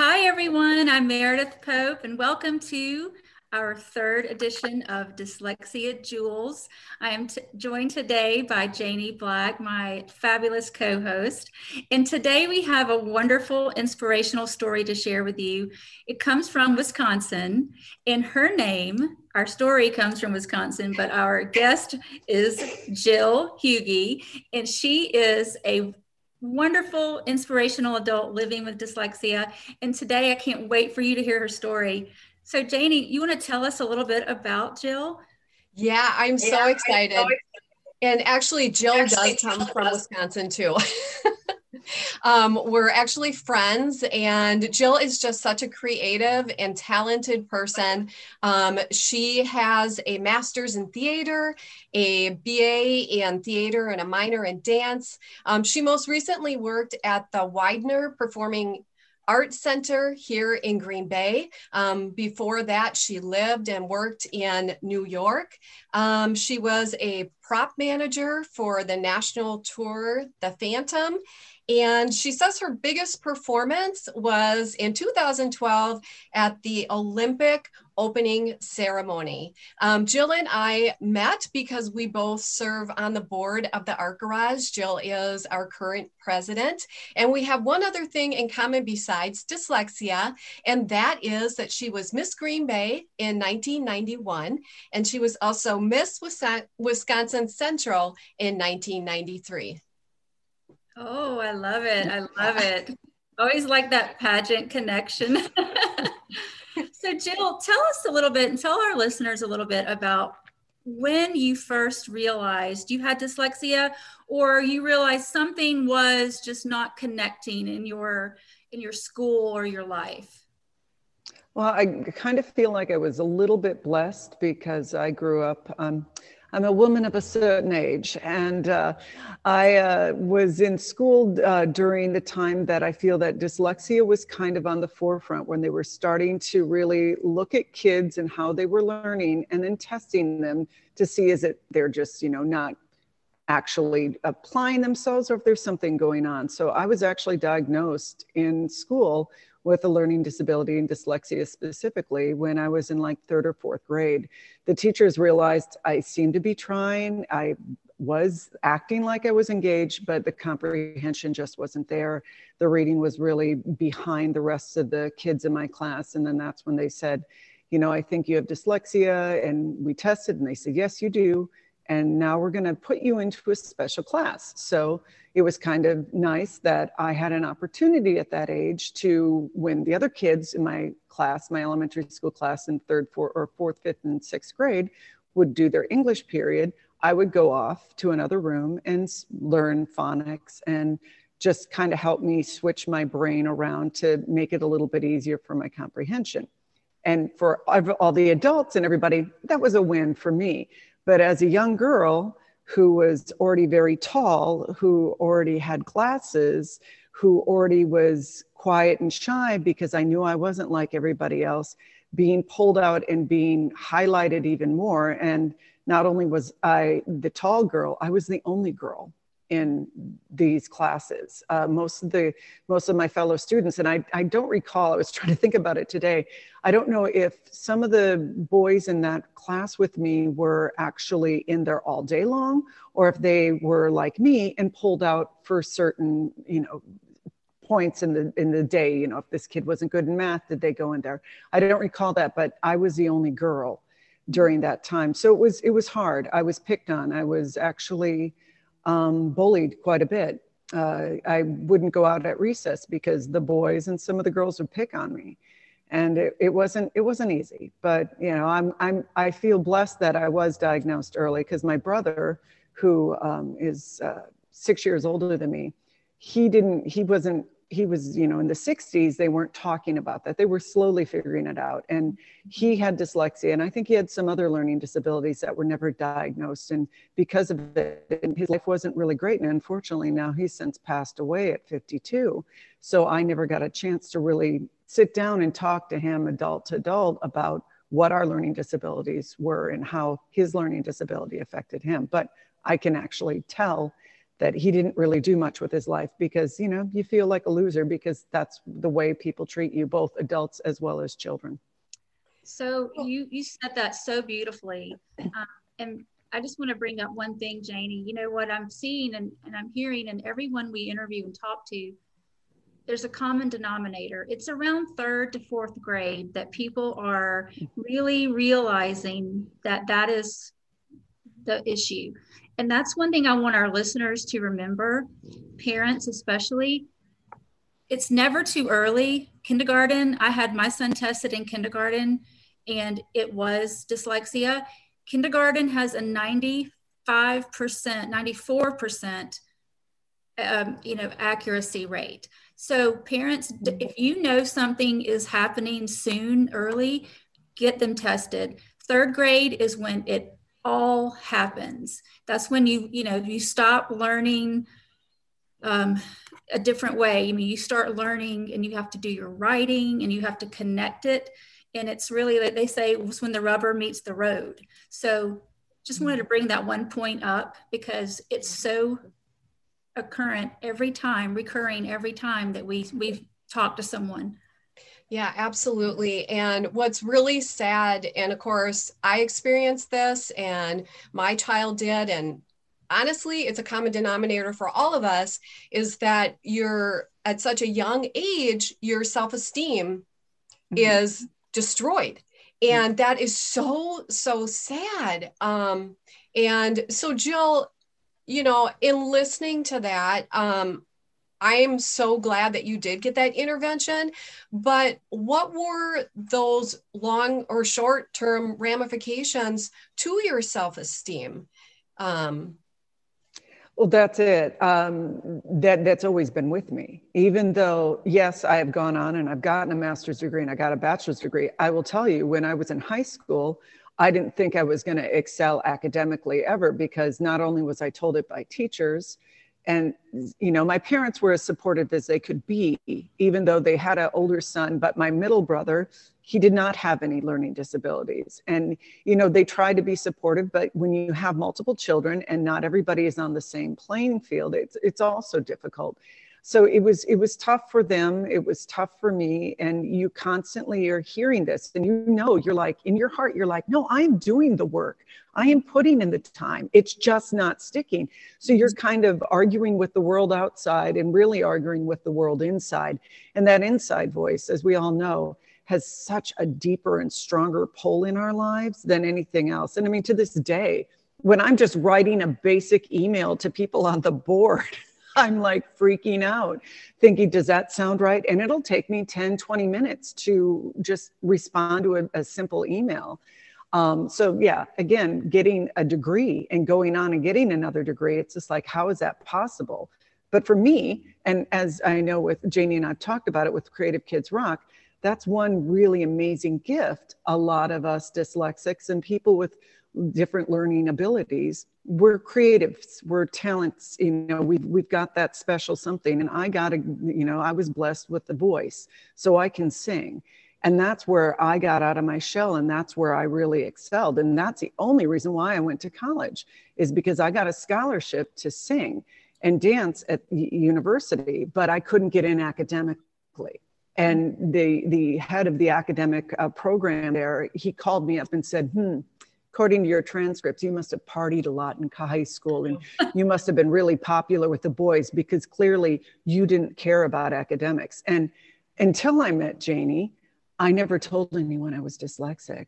Hi, everyone. I'm Meredith Pope, and welcome to our third edition of Dyslexia Jewels. I am joined today by Janie Black, my fabulous co host. And today we have a wonderful inspirational story to share with you. It comes from Wisconsin, and her name, our story comes from Wisconsin, but our guest is Jill Hughey, and she is a wonderful, inspirational adult living with dyslexia. And today I can't wait for you to hear her story. So, Janie, you want to tell us a little bit about Jill? Yeah, I'm so yeah, excited. I'm so excited. And actually, Jill actually, does come from Wisconsin too. um, we're actually friends, and Jill is just such a creative and talented person. Um, she has a master's in theater, a BA in theater, and a minor in dance. Um, she most recently worked at the Weidner Performing Art Center here in Green Bay. Um, before that, she lived and worked in New York. Um, she was a prop manager for the national tour, The Phantom, and she says her biggest performance was in 2012 at the Olympic opening ceremony. Um, Jill and I met because we both serve on the board of the Art Garage. Jill is our current president. And we have one other thing in common besides dyslexia, and that is that she was Miss Green Bay in 1991, and she was also Miss Wisconsin Central in 1993. Oh, I love it. I love it. Always like that pageant connection. so, Jill, tell us a little bit and tell our listeners a little bit about when you first realized you had dyslexia or you realized something was just not connecting in your in your school or your life well i kind of feel like i was a little bit blessed because i grew up um, I'm a woman of a certain age, and uh, I uh, was in school uh, during the time that I feel that dyslexia was kind of on the forefront when they were starting to really look at kids and how they were learning, and then testing them to see is it they're just you know not actually applying themselves or if there's something going on. So I was actually diagnosed in school with a learning disability and dyslexia specifically when I was in like third or fourth grade. The teachers realized I seemed to be trying. I was acting like I was engaged, but the comprehension just wasn't there. The reading was really behind the rest of the kids in my class. And then that's when they said, you know, I think you have dyslexia. And we tested and they said, yes, you do and now we're going to put you into a special class. So it was kind of nice that I had an opportunity at that age to, when the other kids in my class, my elementary school class in third, fourth, or fourth, fifth, and sixth grade would do their English period, I would go off to another room and learn phonics and just kind of help me switch my brain around to make it a little bit easier for my comprehension. And for all the adults and everybody, that was a win for me but as a young girl who was already very tall, who already had glasses, who already was quiet and shy because I knew I wasn't like everybody else, being pulled out and being highlighted even more. And not only was I the tall girl, I was the only girl in these classes. Uh, most of the most of my fellow students, and I, I don't recall. I was trying to think about it today. I don't know if some of the boys in that class with me were actually in there all day long, or if they were like me and pulled out for certain, you know, points in the in the day. You know, if this kid wasn't good in math, did they go in there? I don't recall that, but I was the only girl during that time, so it was it was hard. I was picked on. I was actually um, bullied quite a bit. Uh, I wouldn't go out at recess because the boys and some of the girls would pick on me, and it, it wasn't it wasn't easy. But you know, I'm I'm I feel blessed that I was diagnosed early because my brother, who um, is uh, six years older than me, he didn't he wasn't he was you know in the 60s they weren't talking about that. They were slowly figuring it out. And he had dyslexia and i think he had some other learning disabilities that were never diagnosed. And because of it his life wasn't really great. And unfortunately now he's since passed away at 52 so i never got a chance to really sit down and talk to him adult to adult about what our learning disabilities were and how his learning disability affected him. But i can actually tell that he didn't really do much with his life because you know you feel like a loser because that's the way people treat you both adults as well as children. So you you said that so beautifully. Um, and i just want to bring up one thing janie. You know what i'm seeing and, and i'm hearing and everyone we interview and talk to there's a common denominator. It's around third to fourth grade that people are really realizing that that is the issue and that's one thing I want our listeners to remember, parents especially. It's never too early. Kindergarten, I had my son tested in kindergarten and it was dyslexia. Kindergarten has a 95%, 94% um, you know, accuracy rate. So parents, if you know something is happening soon, early, get them tested. Third grade is when it all happens. That's when you, you know, you stop learning um, a different way. I mean, you start learning and you have to do your writing and you have to connect it. And it's really like they say, it's when the rubber meets the road. So just wanted to bring that one point up because it's so occurrent every time, recurring every time that we we've talked to someone. Yeah, absolutely. And what's really sad, and of course, I experienced this and my child did, and honestly, it's a common denominator for all of us, is that you're at such a young age, your self esteem mm-hmm. is destroyed. And that is so, so sad. Um, and so, Jill, you know, in listening to that, um, I am so glad that you did get that intervention. But what were those long or short term ramifications to your self esteem? Um, well, that's it. Um, that that's always been with me. Even though, yes, I have gone on and I've gotten a master's degree and I got a bachelor's degree. I will tell you, when I was in high school, I didn't think I was going to excel academically ever because not only was I told it by teachers, and you know my parents were as supportive as they could be even though they had an older son but my middle brother he did not have any learning disabilities. And you know they tried to be supportive but when you have multiple children and not everybody is on the same playing field it's it's also difficult so it was it was tough for them it was tough for me and you constantly are hearing this and you know you're like in your heart you're like no i'm doing the work. I am putting in the time. It's just not sticking. So you're kind of arguing with the world outside and really arguing with the world inside. And that inside voice as we all know has such a deeper and stronger pull in our lives than anything else. And i mean to this day when i'm just writing a basic email to people on the board I'm like freaking out, thinking, does that sound right? And it'll take me 10, 20 minutes to just respond to a, a simple email. Um, so, yeah, again, getting a degree and going on and getting another degree, it's just like, how is that possible? But for me, and as I know with Janie and I've talked about it with Creative Kids Rock, that's one really amazing gift a lot of us dyslexics and people with different learning abilities we're creatives we're talents you know we've, we've got that special something. And i got a you know i was blessed with the voice so i can sing. And that's where i got out of my shell and that's where i really excelled. And that's the only reason why i went to college is because i got a scholarship to sing and dance at university but i couldn't get in academically. And the the head of the academic uh, program there he called me up and said hmm according to your transcripts, you must have partied a lot in high school and you must have been really popular with the boys because clearly you didn't care about academics. And until I met Janie, I never told anyone I was dyslexic.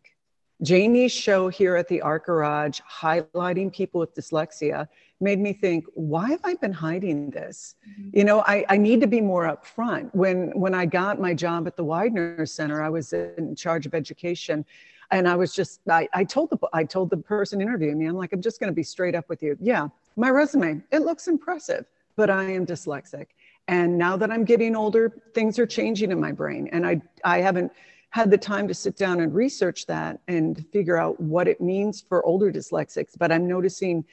Janie's show here at the Art Garage, highlighting people with dyslexia, made me think, why have I been hiding this? Mm-hmm. You know, I, I need to be more upfront. When when I got my job at the Weidner Center, I was in charge of education and I was just I, I told the I told the person interviewing me I'm like I'm just going to be straight up with you. Yeah my resume it looks impressive but I am dyslexic. And now that I'm getting older things are changing in my brain. And I I haven't had the time to sit down and research that and figure out what it means for older dyslexics but I'm noticing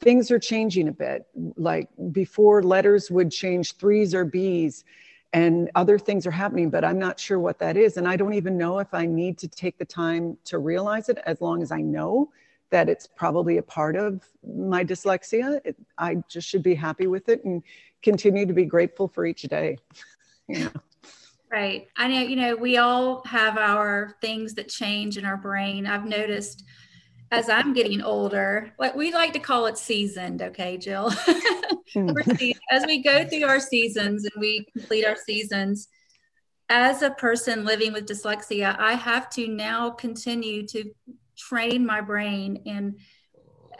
things are changing a bit. Like before letters would change threes or b's and other things are happening, but I'm not sure what that is. And I don't even know if I need to take the time to realize it as long as I know that it's probably a part of my dyslexia. It, I just should be happy with it and continue to be grateful for each day. Right. I know, you know, we all have our things that change in our brain. I've noticed as I'm getting older, what we like to call it seasoned, okay, Jill? As we go through our seasons and we complete our seasons, as a person living with dyslexia, I have to now continue to train my brain and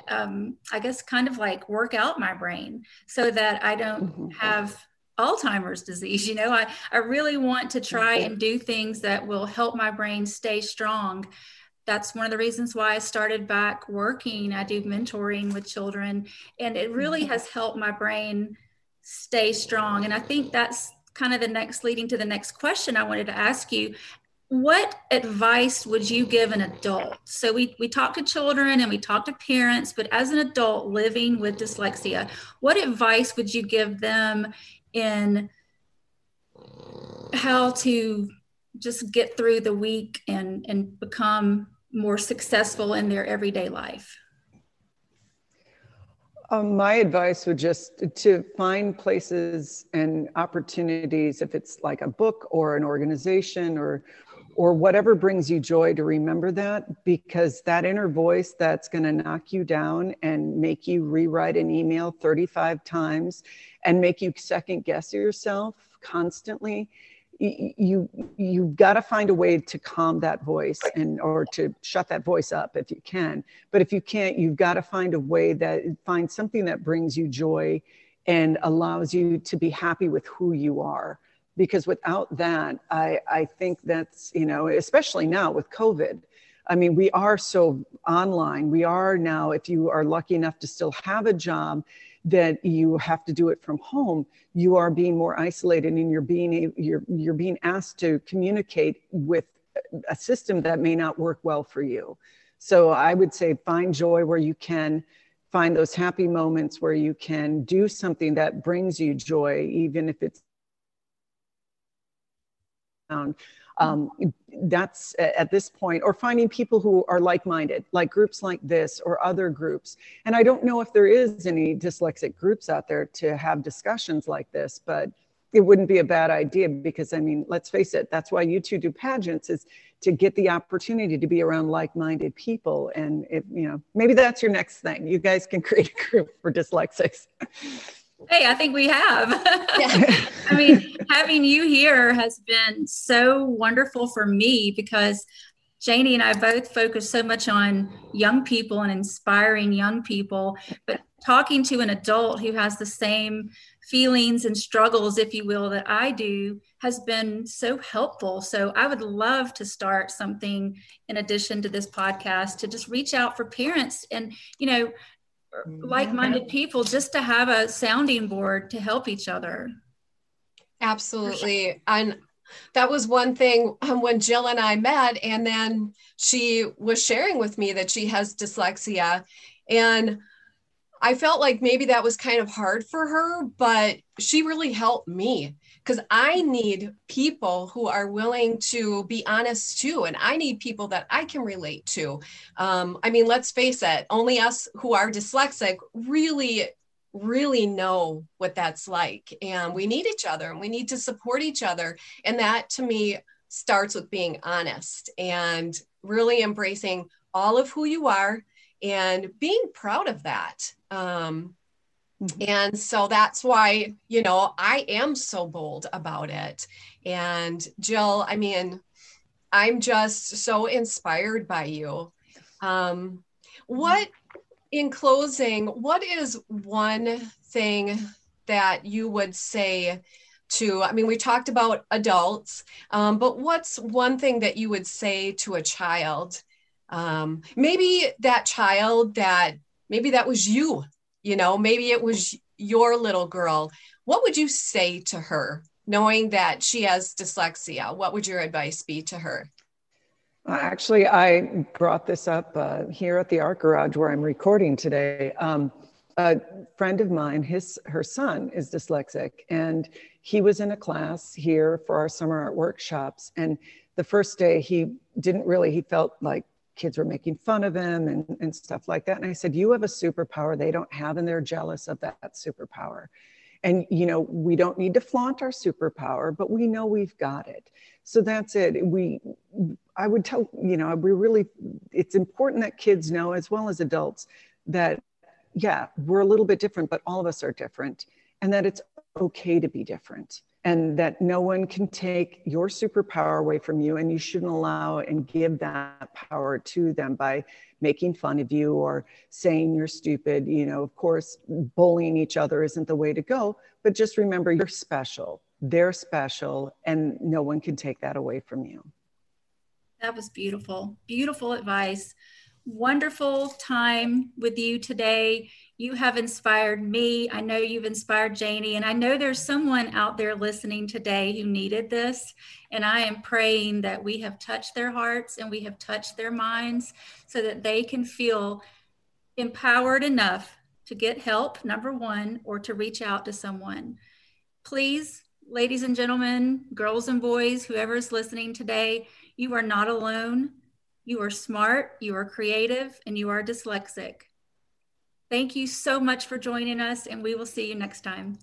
um, I guess kind of like work out my brain so that I don't mm-hmm. have Alzheimer's disease. You know, I, I really want to try mm-hmm. and do things that will help my brain stay strong. That's one of the reasons why I started back working. I do mentoring with children, and it really mm-hmm. has helped my brain stay strong. And I think that's kind of the next leading to the next question I wanted to ask you. What advice would you give an adult? So we, we talk to children and we talk to parents, but as an adult living with dyslexia, what advice would you give them in how to just get through the week and, and become more successful in their everyday life? Um, my advice would just to find places and opportunities, if it's like a book or an organization or or whatever brings you joy to remember that because that inner voice that's going to knock you down and make you rewrite an email 35 times and make you second guess yourself constantly you you've got to find a way to calm that voice and or to shut that voice up if you can. But if you can't you've got to find a way that find something that brings you joy and allows you to be happy with who you are. Because without that i i think that's you know especially now with covid i mean we are so online. We are now if you are lucky enough to still have a job that you have to do it from home you are being more isolated and you're being you're you're being asked to communicate with a system that may not work well for you. So i would say find joy where you can find those happy moments where you can do something that brings you joy even if it's um, that's at this point, or finding people who are like minded, like groups like this or other groups. And I don't know if there is any dyslexic groups out there to have discussions like this, but it wouldn't be a bad idea because I mean, let's face it, that's why you two do pageants is to get the opportunity to be around like-minded people. And if, you know, maybe that's your next thing. You guys can create a group for dyslexics. Hey, I think we have. Yeah. I mean, having you here has been so wonderful for me because Janie and I both focus so much on young people and inspiring young people, but talking to an adult who has the same feelings and struggles, if you will, that I do has been so helpful. So I would love to start something in addition to this podcast to just reach out for parents and, you know, like-minded people just to have a sounding board to help each other. Absolutely. And that was one thing um, when jill and i met and then she was sharing with me that she has dyslexia. And i felt like maybe that was kind of hard for her but she really helped me because I need people who are willing to be honest too. And I need people that I can relate to. Um, I mean, let's face it, only us who are dyslexic really, really know what that's like. And we need each other and we need to support each other. And that to me starts with being honest and really embracing all of who you are and being proud of that. Um, Mm-hmm. And so that's why, you know, I am so bold about it. And Jill, I mean, I'm just so inspired by you. Um, what, in closing, what is one thing that you would say to, I mean, we talked about adults, um, but what's one thing that you would say to a child? Um, maybe that child that, maybe that was you you know maybe it was your little girl. What would you say to her knowing that she has dyslexia? What would your advice be to her? Uh, actually i brought this up uh, here at the art garage where i'm recording today. Um, a friend of mine his her son is dyslexic and he was in a class here for our summer art workshops and the first day he didn't really he felt like kids were making fun of him and, and stuff like that. And I said, You have a superpower they don't have, and they're jealous of that, that superpower. And, you know, we don't need to flaunt our superpower, but we know we've got it. So that's it. We, I would tell, you know, we really, it's important that kids know as well as adults that, yeah, we're a little bit different, but all of us are different and that it's okay to be different and that no one can take your superpower away from you and you shouldn't allow and give that power to them by making fun of you or saying you're stupid. You know of course bullying each other isn't the way to go but just remember you're special. They're special and no one can take that away from you. That was beautiful. Beautiful advice. Wonderful time with you today you have inspired me. I know you've inspired Janie, and I know there's someone out there listening today who needed this. And I am praying that we have touched their hearts and we have touched their minds so that they can feel empowered enough to get help, number one, or to reach out to someone. Please, ladies and gentlemen, girls and boys, whoever is listening today, you are not alone. You are smart, you are creative, and you are dyslexic. Thank you so much for joining us, and we will see you next time.